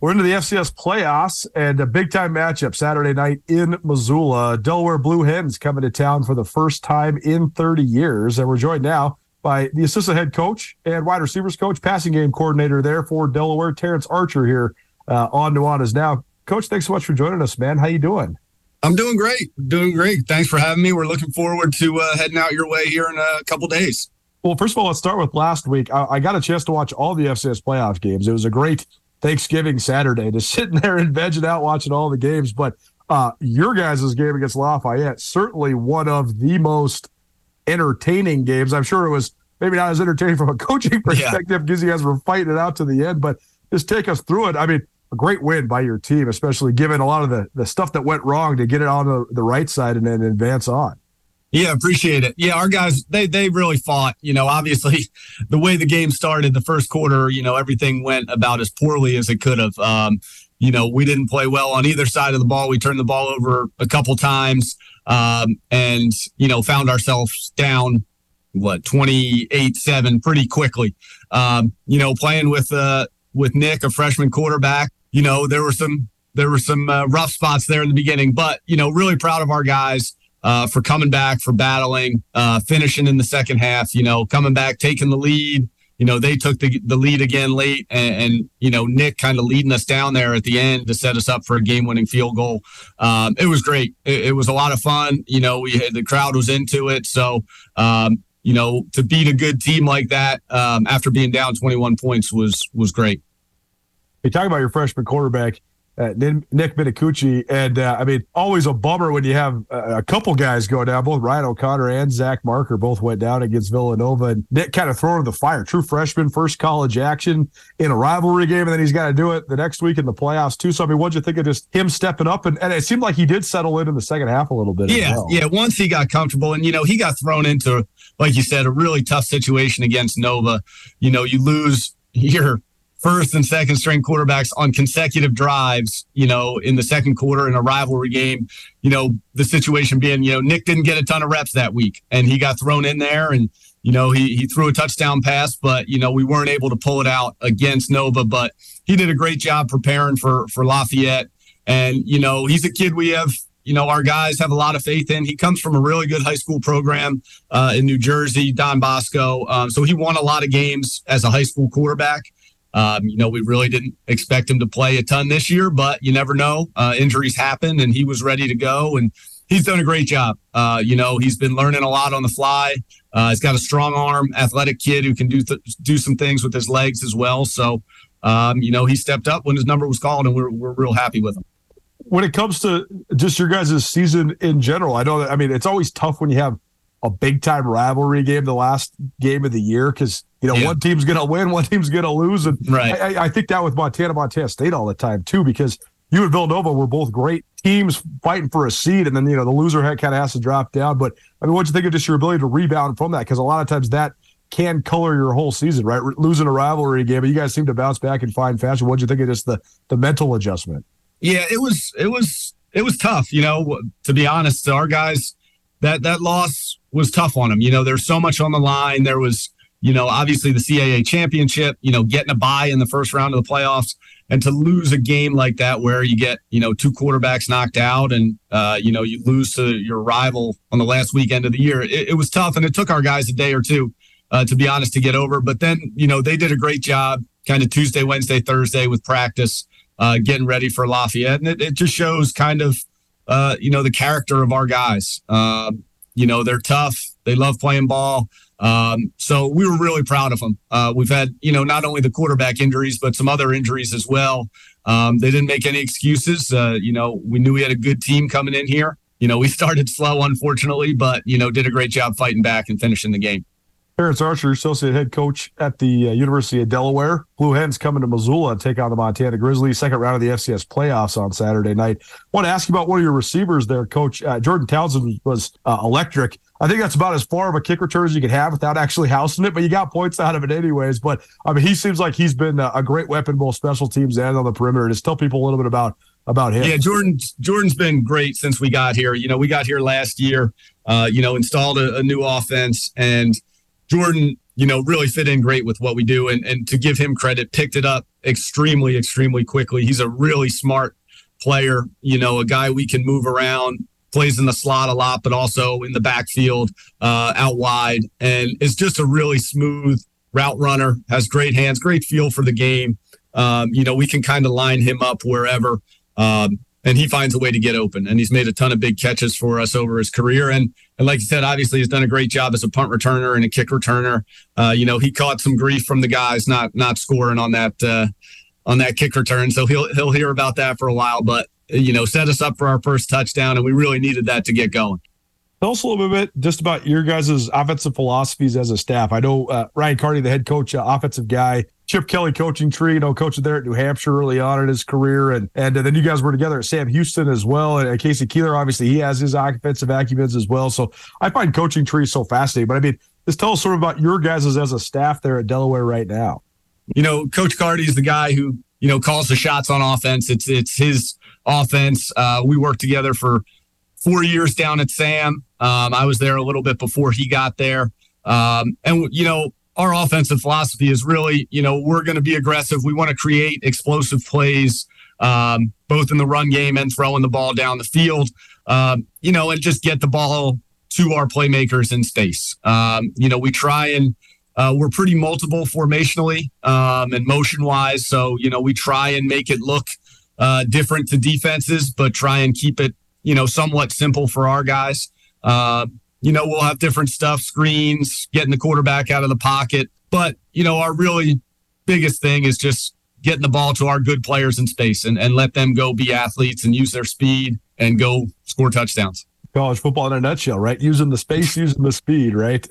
We're into the FCS playoffs and a big time matchup Saturday night in Missoula. Delaware Blue Hens coming to town for the first time in 30 years. And we're joined now by the assistant head coach and wide receivers coach, passing game coordinator there for Delaware, Terrance Archer here uh, on Nuanez now. Coach, thanks so much for joining us, man. How you doing? I'm doing great. Doing great. Thanks for having me. We're looking forward to uh, heading out your way here in a couple days. Well, first of all, let's start with last week. I, I, got a chance to watch all the FCS playoff games. It was a great Thanksgiving Saturday, just sitting there and vegging out watching all the games. But uh, your guys' game against Lafayette, certainly one of the most entertaining games. I'm sure it was maybe not as entertaining from a coaching perspective yeah. because you guys were fighting it out to the end, but just take us through it. I mean, a great win by your team, especially given a lot of the, the stuff that went wrong to get it on the, the right side and then advance on. Yeah, appreciate it. Yeah, our guys they they really fought. You know, obviously the way the game started, the first quarter, you know, everything went about as poorly as it could have. Um, you know, we didn't play well on either side of the ball. We turned the ball over a couple times um, and, you know, found ourselves down, what, 28 7 pretty quickly. Um, you know, playing with, uh, with Nick, a freshman quarterback, you know, there were some, there were some uh, rough spots there in the beginning, but, you know, really proud of our guys. Uh, for coming back, for battling, uh, finishing in the second half, you know, coming back, taking the lead, you know, they took the, the lead again late and, and you know, Nick kind of leading us down there at the end to set us up for a game winning field goal. Um, it was great. It, it, was a lot of fun. You know, we had, the crowd was into it. So, um, you know, to beat a good team like that um, after being down 21 points was was great. You talk about your freshman quarterback. Uh, Nick Minicucci. And uh, I mean, always a bummer when you have a, a, couple guys go down. Both Ryan O'Connor and Zach Marker both went down against Villanova. And Nick kind of thrown in the fire. True freshman, first college action in a rivalry game. And then he's got to do it the next week in the playoffs, too. So, I mean, what'd you think of just him stepping up? And, and it seemed like he did settle in in the second half a little bit. Yeah. Well. Yeah. Once he got comfortable, and, you know, he got thrown into, like you said, a really tough situation against Nova. You know, you lose your first and second string quarterbacks on consecutive drives, you know, in the second quarter in a rivalry game. You know, the situation being, you know, Nick didn't get a ton of reps that week and he got thrown in there and, you know, he, he threw a touchdown pass, but, you know, we weren't able to pull it out against Nova, but he did a great job preparing for, for Lafayette. And, you know, he's a kid we have, you know, our guys have a lot of faith in. He comes from a really good high school program uh, in New Jersey, Don Bosco. Um, so he won a lot of games as a high school quarterback. Um, you know, we really didn't expect him to play a ton this year, but you never know. Uh, injuries happen, and he was ready to go, and he's done a great job. Uh, you know, he's been learning a lot on the fly. Uh, he's got a strong arm, athletic kid who can do th- do some things with his legs as well. So, um, you know, he stepped up when his number was called, and we're we're real happy with him. When it comes to just your guys' season in general, I know that I mean it's always tough when you have a big time rivalry game, the last game of the year, because you know, yeah. one team's going to win, one team's going to lose. And right. I, I, think that with Montana, Montana State all the time, too, because you and Villanova were both great teams fighting for a seed. And then, you know, the loser kind of has to drop down. But I mean, what do you think of just your ability to rebound from that? Because a lot of times that can color your whole season, right? Losing a rivalry game, but you guys seem to bounce back in fine fashion. What do you think of just the, the mental adjustment? Yeah, it was, it was, it was tough. You know, to be honest, our guys, that, that loss was tough on them. You know, there's so much on the line. There was, you know, obviously the CAA championship, you know, getting a bye in the first round of the playoffs and to lose a game like that where you get, you know, two quarterbacks knocked out and, uh, you know, you lose to your rival on the last weekend of the year. It, it was tough and it took our guys a day or two, uh, to be honest, to get over. But then, you know, they did a great job kind of Tuesday, Wednesday, Thursday with practice, uh, getting ready for Lafayette. And it, it just shows kind of, uh, you know, the character of our guys. Um, you know, they're tough. They love playing ball. Um, so we were really proud of them. Uh, we've had, you know, not only the quarterback injuries, but some other injuries as well. Um, they didn't make any excuses. Uh, you know, we knew we had a good team coming in here. You know, we started slow, unfortunately, but, you know, did a great job fighting back and finishing the game. Terrance Archer, associate head coach at the uh, University of Delaware. Blue Hens coming to Missoula to take on the Montana Grizzlies. Second round of the FCS playoffs on Saturday night. I want to ask you about one of your receivers there, Coach. Uh, Jordan Townsend was uh, electric. I think that's about as far of a kick return as you could have without actually housing it, but you got points out of it anyways. But I mean, he seems like he's been a great weapon both special teams and on the perimeter. Just tell people a little bit about about him. Yeah, Jordan Jordan's been great since we got here. You know, we got here last year. Uh, you know, installed a, a new offense and Jordan, you know, really fit in great with what we do. And, and to give him credit, picked it up extremely, extremely quickly. He's a really smart player, you know, a guy we can move around, plays in the slot a lot, but also in the backfield, uh, out wide, and is just a really smooth route runner, has great hands, great feel for the game. Um, you know, we can kind of line him up wherever. Um, and he finds a way to get open. And he's made a ton of big catches for us over his career. And and like you said, obviously he's done a great job as a punt returner and a kick returner. Uh, you know, he caught some grief from the guys not not scoring on that uh, on that kick return, so he'll he'll hear about that for a while. But you know, set us up for our first touchdown, and we really needed that to get going. Tell us a little bit just about your guys' offensive philosophies as a staff. I know uh, Ryan Carty, the head coach, uh, offensive guy, Chip Kelly coaching tree, you know, coaching there at New Hampshire early on in his career. And and then you guys were together at Sam Houston as well. And Casey Keeler, obviously, he has his offensive acumen as well. So I find coaching trees so fascinating. But I mean, just tell us sort of about your guys as a staff there at Delaware right now. You know, Coach Carty is the guy who, you know, calls the shots on offense. It's it's his offense. Uh, we worked together for four years down at Sam. Um, I was there a little bit before he got there. Um, and, you know, our offensive philosophy is really, you know, we're going to be aggressive. We want to create explosive plays, um, both in the run game and throwing the ball down the field, um, you know, and just get the ball to our playmakers in space. Um, you know, we try and uh, we're pretty multiple formationally um, and motion wise. So, you know, we try and make it look uh, different to defenses, but try and keep it, you know, somewhat simple for our guys. Uh, you know, we'll have different stuff, screens, getting the quarterback out of the pocket. But, you know, our really biggest thing is just getting the ball to our good players in space and, and let them go be athletes and use their speed and go score touchdowns. College football in a nutshell, right? Using the space, using the speed, right?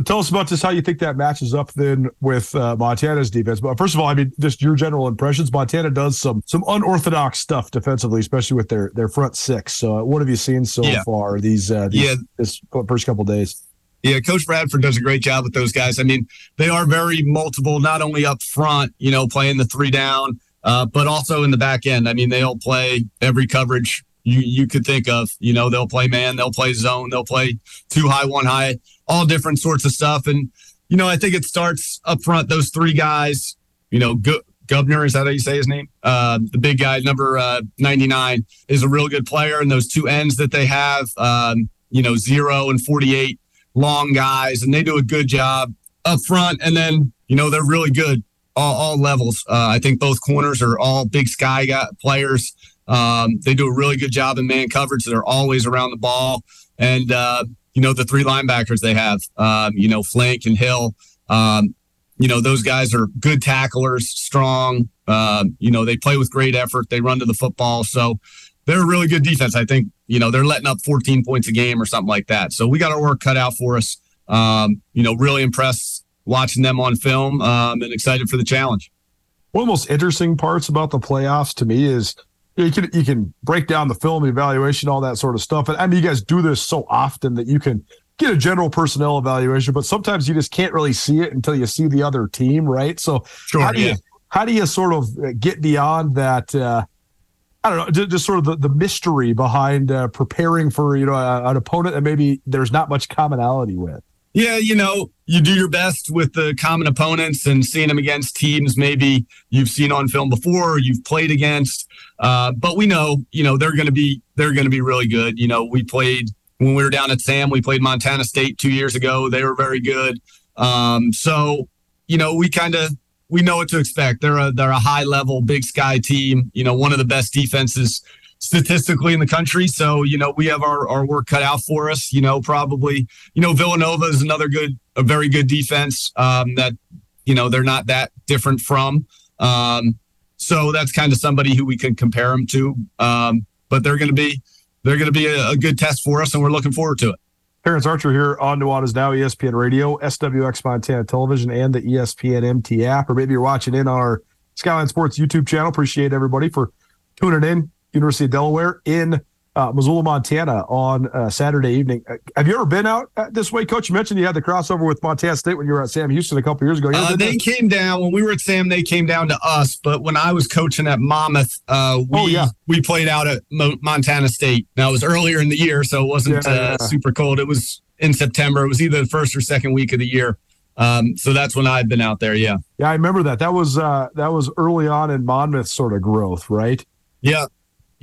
Tell us about just how you think that matches up then with uh, Montana's defense. But first of all, I mean, just your general impressions. Montana does some some unorthodox stuff defensively, especially with their their front six. So, uh, what have you seen so yeah. far these, uh, these yeah. this first couple days? Yeah, Coach Bradford does a great job with those guys. I mean, they are very multiple, not only up front, you know, playing the three down, uh, but also in the back end. I mean, they'll play every coverage you you could think of. You know, they'll play man, they'll play zone, they'll play two high, one high, all different sorts of stuff. And you know, I think it starts up front. Those three guys, you know, go, Governor, is that how you say his name? Uh, the big guy, number uh, 99, is a real good player. And those two ends that they have, um, you know, zero and 48 long guys, and they do a good job up front. And then, you know, they're really good all, all levels. Uh, I think both corners are all big sky guy, players. Um, they do a really good job in man coverage. They're always around the ball. And, uh, you know, the three linebackers they have, um, you know, Flank and Hill, um, you know, those guys are good tacklers, strong. Uh, you know, they play with great effort. They run to the football. So they're a really good defense. I think, you know, they're letting up 14 points a game or something like that. So we got our work cut out for us. Um, you know, really impressed watching them on film um, and excited for the challenge. One of the most interesting parts about the playoffs to me is you can you can break down the film evaluation, all that sort of stuff. And I mean, you guys do this so often that you can get a general personnel evaluation, but sometimes you just can't really see it until you see the other team, right? So sure, how do yeah. you how do you sort of uh, get beyond that? Uh, I don't know, just, just, sort of the, the mystery behind uh, preparing for you know an opponent that maybe there's not much commonality with. Yeah, you know, you do your best with the common opponents and seeing them against teams maybe you've seen on film before or you've played against. Uh, but we know, you know, they're going to be they're going to be really good. You know, we played when we were down at Sam. We played Montana State two years ago. They were very good. Um, so, you know, we kind of we know what to expect. They're a they're a high level Big Sky team. You know, one of the best defenses statistically in the country. So, you know, we have our, our work cut out for us. You know, probably, you know, Villanova is another good, a very good defense um, that, you know, they're not that different from. Um, so that's kind of somebody who we can compare them to. Um, but they're going to be, they're going to be a, a, good test for us, and we're looking forward to it. Terrance Archer here on Nuanez Now, ESPN Radio, SWX Montana Television, and the ESPN MT app, or maybe you're watching in our Skyline Sports YouTube channel. Appreciate everybody for tuning in. University of Delaware in uh, Missoula, Montana on uh, Saturday evening. Uh, have you ever been out uh, this way, Coach? You mentioned you had the crossover with Montana State when you were at Sam Houston a couple years ago. Uh, they came down when we were at Sam. They came down to us, but when I was coaching at Monmouth, uh, we oh, yeah. we played out at Mo- Montana State. Now it was earlier in the year, so it wasn't yeah, yeah. super cold. It was in September. It was either the first or second week of the year. Um, so that's when I've been out there. Yeah. Yeah, I remember that. That was that was early on in Monmouth sort of growth, right? Yeah,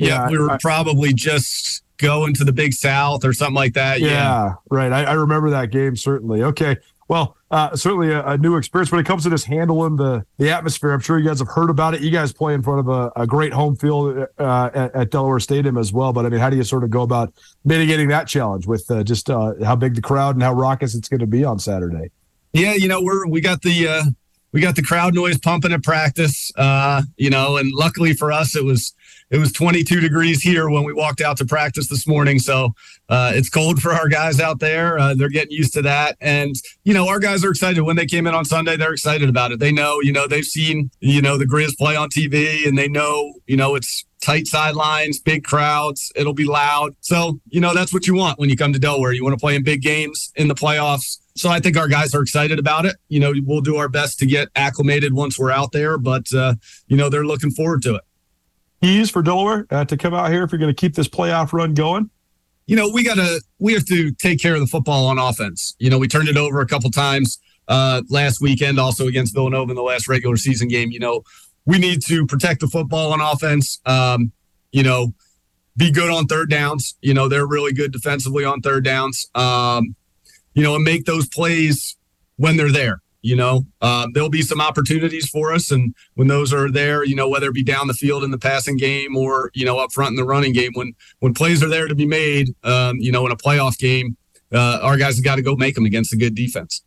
yeah, we were I, probably just going to the Big South or something like that. Yeah, yeah. right. I, I, remember that game certainly. Okay. Well, uh, certainly a, a, new experience when it comes to just handling the the atmosphere. I'm sure you guys have heard about it. You guys play in front of a, a great home field uh, at, at, Delaware Stadium as well. But I mean, how do you sort of go about mitigating that challenge with uh, just uh, how big the crowd and how raucous it's going to be on Saturday? Yeah, you know, we're we got the uh, we got the crowd noise pumping at practice. Uh, you know, and luckily for us, it was it was 22 degrees here when we walked out to practice this morning. So uh, it's cold for our guys out there. Uh, they're getting used to that. And, you know, our guys are excited. When they came in on Sunday, they're excited about it. They know, you know, they've seen, you know, the Grizz play on TV and they know, you know, it's tight sidelines, big crowds. It'll be loud. So, you know, that's what you want when you come to Delaware. You want to play in big games in the playoffs. So I think our guys are excited about it. You know, we'll do our best to get acclimated once we're out there, but, uh, you know, they're looking forward to it keys for Delaware uh, to come out here if you're going to keep this playoff run going? You know, we got to we have to take care of the football on offense. You know, we turned it over a couple times uh, last weekend, also against Villanova in the last regular season game. You know, we need to protect the football on offense. Um, you know, be good on third downs. You know, they're really good defensively on third downs. Um, you know, and make those plays when they're there. You know, um, there'll be some opportunities for us, and when those are there, you know, whether it be down the field in the passing game or you know up front in the running game, when when plays are there to be made, um, you know, in a playoff game, uh, our guys have got to go make them against a good defense.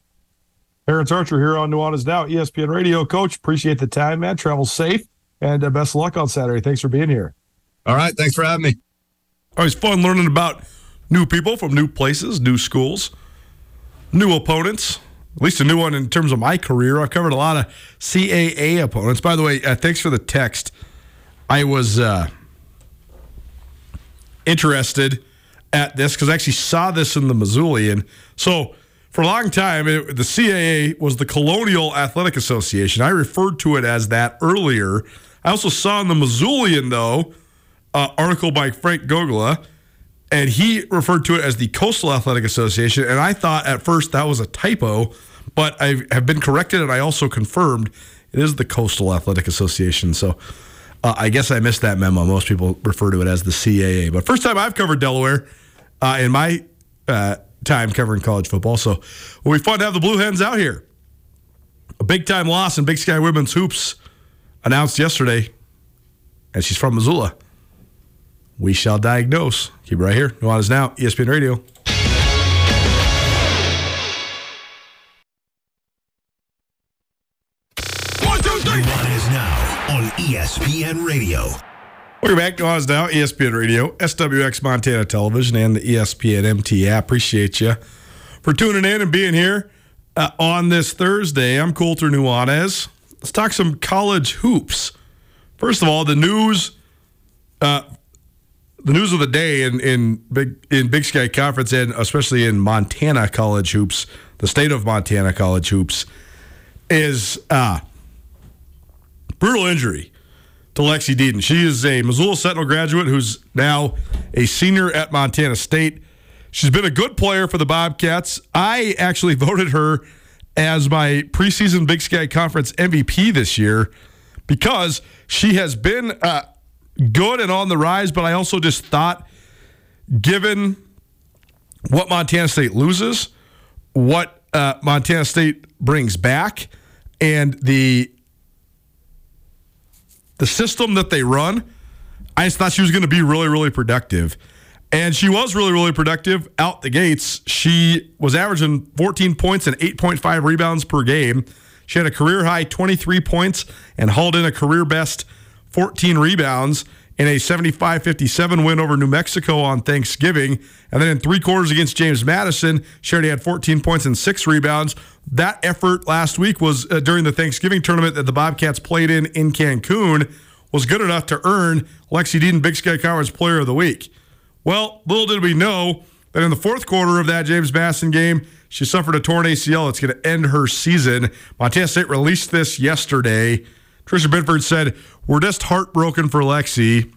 Terrance Archer here on Nuanez Now, ESPN Radio. Coach, appreciate the time, man. Travel safe and uh, best of luck on Saturday. Thanks for being here. All right. Thanks for having me. Always fun learning about new people from new places, new schools, new opponents. At least a new one in terms of my career. I've covered a lot of CAA opponents. By the way, uh, thanks for the text. I was uh, interested at this because I actually saw this in the Missoulian. So for a long time, it, the CAA was the Colonial Athletic Association. I referred to it as that earlier. I also saw in the Missoulian, though, uh, article by Frank Gogola, and he referred to it as the Coastal Athletic Association. And I thought at first that was a typo, but I have been corrected, and I also confirmed it is the Coastal Athletic Association. So uh, I guess I missed that memo. Most people refer to it as the CAA. But first time I've covered Delaware uh, in my uh, time covering college football. So it'll be fun to have the Blue Hens out here. A big time loss in Big Sky Women's Hoops announced yesterday, and she's from Missoula. We shall diagnose. Keep it right here. Nuanez Now, ESPN Radio. Nuanez Now on ESPN Radio. Welcome back to Nuanez Now, ESPN Radio, SWX Montana Television, and the ESPN MT app. Appreciate you for tuning in and being here uh, on this Thursday. I'm Colter Nuanez. Let's talk some college hoops. First of all, the news, uh, the news of the day in, in big in Big Sky Conference and especially in Montana college hoops, the state of Montana college hoops, is uh, brutal injury to Lexi Deden. She is a Missoula Sentinel graduate who's now a senior at Montana State. She's been a good player for the Bobcats. I actually voted her as my preseason Big Sky Conference MVP this year because she has been uh, good and on the rise, but I also just thought, given what Montana State loses, what uh, Montana State brings back, and the the system that they run, I just thought she was going to be really, really productive. And she was really, really productive out the gates. She was averaging 14 points and 8.5 rebounds per game. She had a career high 23 points and hauled in a career best 14 rebounds in a 75 57 win over New Mexico on Thanksgiving. And then in three quarters against James Madison, she already had 14 points and six rebounds. That effort last week was uh, during the Thanksgiving tournament that the Bobcats played in in Cancun, was good enough to earn Lexi Deden Big Sky Conference Player of the Week. Well, little did we know that in the fourth quarter of that James Madison game, she suffered a torn ACL. It's going to end her season. Montana State released this yesterday. Tricia Binford said, We're just heartbroken for Lexi.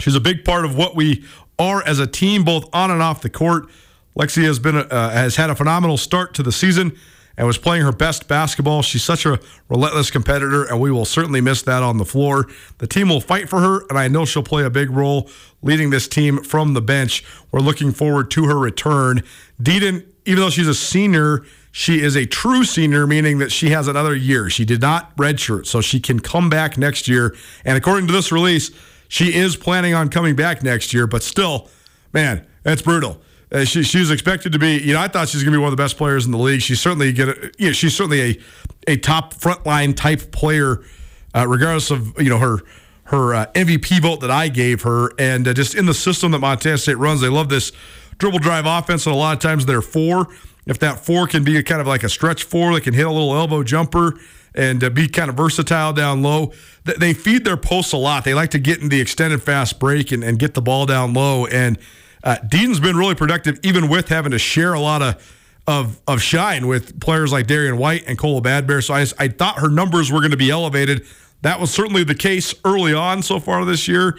She's a big part of what we are as a team, both on and off the court. Lexi has been uh, has had a phenomenal start to the season and was playing her best basketball. She's such a relentless competitor, and we will certainly miss that on the floor. The team will fight for her, and I know she'll play a big role leading this team from the bench. We're looking forward to her return. Deden, even though she's a senior, she is a true senior, meaning that she has another year. She did not redshirt, so she can come back next year. And according to this release, she is planning on coming back next year, but still, man, that's brutal. Uh, she, she's expected to be, you know, I thought she's going to be one of the best players in the league. She's certainly get, you know, she's certainly a, a top frontline type player, uh, regardless of you know her her uh, MVP vote that I gave her, and uh, just in the system that Montana State runs, they love this dribble drive offense, and a lot of times they're four. If that four can be a kind of like a stretch four, they can hit a little elbow jumper and uh, be kind of versatile down low. They feed their posts a lot. They like to get in the extended fast break and, and get the ball down low. And uh, Deden's been really productive, even with having to share a lot of of of shine with players like Darian White and Kola Bad Bear. So I, I thought her numbers were going to be elevated. That was certainly the case early on so far this year.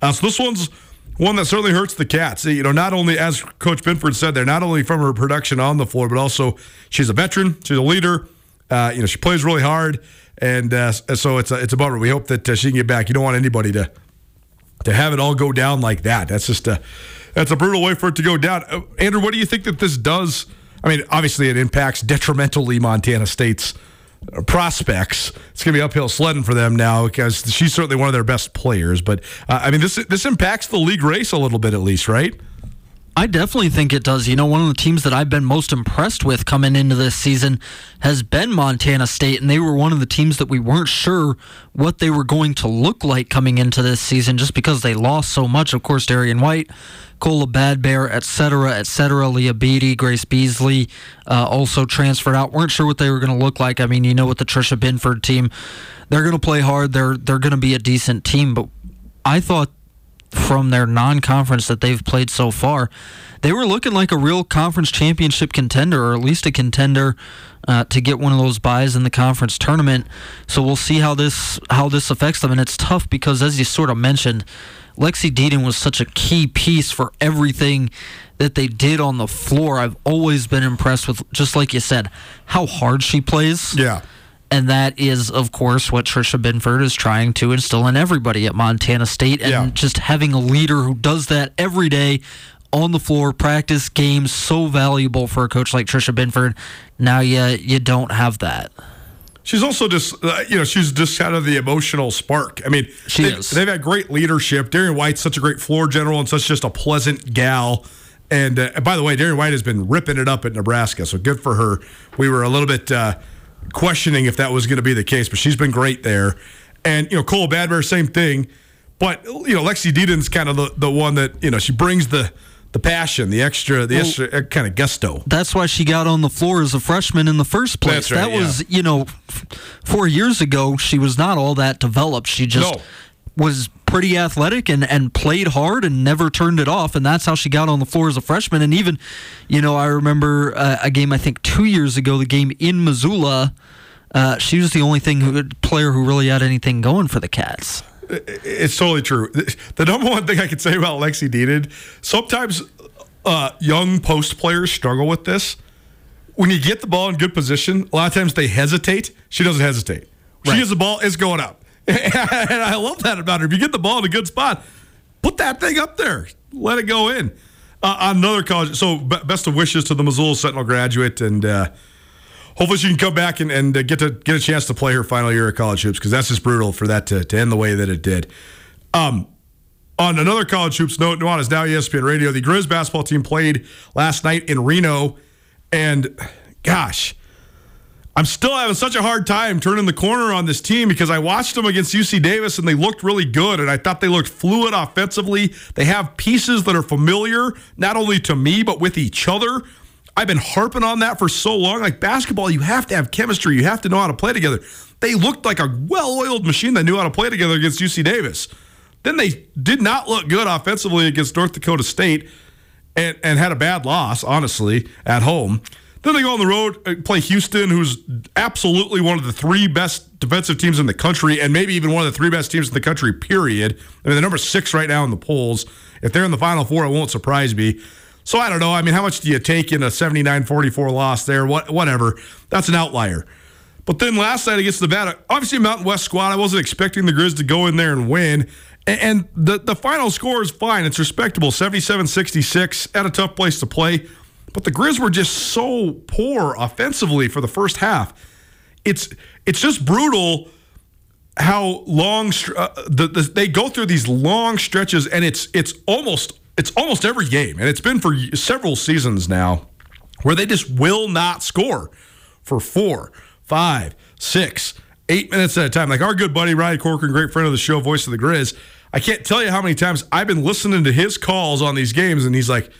Uh, so this one's one that certainly hurts the Cats. You know, not only as Coach Binford said, there not only from her production on the floor, but also she's a veteran, she's a leader. Uh, you know, she plays really hard, and uh, so it's a, it's a bummer. We hope that uh, she can get back. You don't want anybody to to have it all go down like that. That's just a that's a brutal way for it to go down. Uh, Andrew, what do you think that this does? I mean, obviously, it impacts detrimentally Montana State's prospects. It's going to be uphill sledding for them now because she's certainly one of their best players. But uh, I mean, this this impacts the league race a little bit, at least, right? I definitely think it does. You know, one of the teams that I've been most impressed with coming into this season has been Montana State, and they were one of the teams that we weren't sure what they were going to look like coming into this season just because they lost so much. Of course, Darian White, Kola Bad Bear, et cetera, et cetera. Leah Beatty, Grace Beasley uh, also transferred out. weren't sure what they were going to look like. I mean, you know, with the Tricia Binford team, they're going to play hard. They're they're going to be a decent team, but I thought from their non-conference that they've played so far, they were looking like a real conference championship contender, or at least a contender uh, to get one of those byes in the conference tournament. So we'll see how this how this affects them. And it's tough because, as you sort of mentioned, Lexi Deden was such a key piece for everything that they did on the floor. I've always been impressed with, just like you said, how hard she plays. Yeah. And that is, of course, what Tricia Binford is trying to instill in everybody at Montana State. And Yeah. just having a leader who does that every day on the floor, practice games, so valuable for a coach like Tricia Binford. Now you, you don't have that. She's also just, uh, you know, she's just kind of the emotional spark. I mean, She they've, is. they've had great leadership. Darian White's such a great floor general and such just a pleasant gal. And, uh, by the way, Darian White has been ripping it up at Nebraska, so good for her. We were a little bit uh, questioning if that was going to be the case, but she's been great there. And you know, Cole Badbear, same thing. But you know, Lexi Deden's kind of the, the one that you know she brings the the passion, the extra, the extra uh, kind of gusto. That's why she got on the floor as a freshman in the first place. Right, that was, you know, f- four years ago, she was not all that developed. She just No. Was pretty athletic and, and played hard and never turned it off. And that's how she got on the floor as a freshman. And even, you know, I remember uh, a game, I think two years ago, the game in Missoula. Uh, she was the only thing who, player who really had anything going for the Cats. It's totally true. The number one thing I can say about Lexi Deden, sometimes uh, young post players struggle with this. When you get the ball in good position, a lot of times they hesitate. She doesn't hesitate. She Right. gets the ball, it's going up. and I love that about her. If you get the ball in a good spot, put that thing up there. Let it go in. Uh, another college. So, be- best of wishes to the Missoula Sentinel graduate. And uh, hopefully she can come back and, and uh, get to get a chance to play her final year of college hoops because that's just brutal for that to, to end the way that it did. Um, on another college hoops note, Nuanez now E ESPN Radio. The Grizz basketball team played last night in Reno, and gosh, I'm still having such a hard time turning the corner on this team because I watched them against UC Davis and they looked really good, and I thought they looked fluid offensively. They have pieces that are familiar not only to me but with each other. I've been harping on that for so long. Like basketball, you have to have chemistry. You have to know how to play together. They looked like a well-oiled machine that knew how to play together against UC Davis. Then they did not look good offensively against North Dakota State and, and had a bad loss, honestly, at home. Then they go on the road, uh, play Houston, who's absolutely one of the three best defensive teams in the country, and maybe even one of the three best teams in the country, period. I mean, they're number six right now in the polls. If they're in the Final Four, it won't surprise me. So I don't know. I mean, how much do you take in a 79 44 loss there? What, whatever. That's an outlier. But then last night against Nevada, obviously a Mountain West squad. I wasn't expecting the Grizz to go in there and win. And the, the final score is fine. It's respectable 77 66 at a tough place to play. But the Grizz were just so poor offensively for the first half. It's it's just brutal how long uh, the, the, they go through these long stretches, and it's it's almost it's almost every game, and it's been for several seasons now, where they just will not score for four, five, six, eight minutes at a time. Like our good buddy Ryan Corcoran, great friend of the show, voice of the Grizz. I can't tell you how many times I've been listening to his calls on these games, and he's like,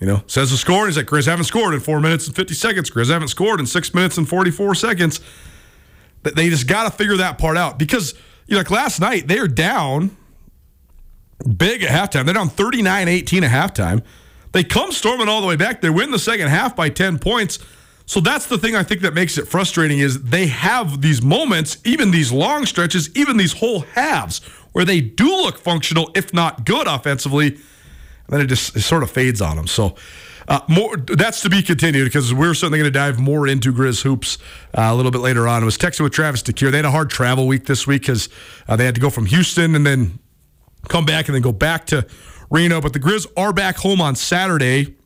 you know, says the score, he's like, Grizz haven't scored in four minutes and 50 seconds. Grizz haven't scored in six minutes and 44 seconds. They just got to figure that part out because, you know, like last night, they are down big at halftime. They're down 39 18 at halftime. They come storming all the way back. They win the second half by 10 points. So that's the thing I think that makes it frustrating is they have these moments, even these long stretches, even these whole halves where they do look functional, if not good offensively. Then it just it sort of fades on them. So uh, more that's to be continued because we're certainly going to dive more into Grizz hoops uh, a little bit later on. I was texting with Travis DeCuire. They had a hard travel week this week because uh, they had to go from Houston and then come back and then go back to Reno. But the Grizz are back home on Saturday.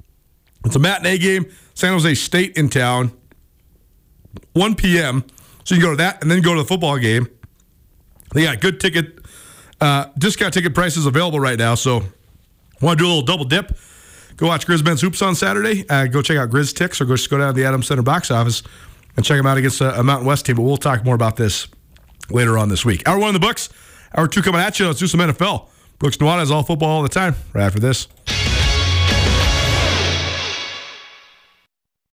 It's a matinee game. San Jose State in town, 1 p.m. So you can go to that and then go to the football game. They got good ticket, uh, discount ticket prices available right now. So want to do a little double dip? go watch Grizz Men's Hoops on Saturday. Uh, go check out GrizTix or go, just go down to the Adams Center box office and check them out against a, a Mountain West team. But we'll talk more about this later on this week. Hour one in the books. Hour two coming at you. Let's do some NFL. Brooks Nuanez is all football all the time. Right after this.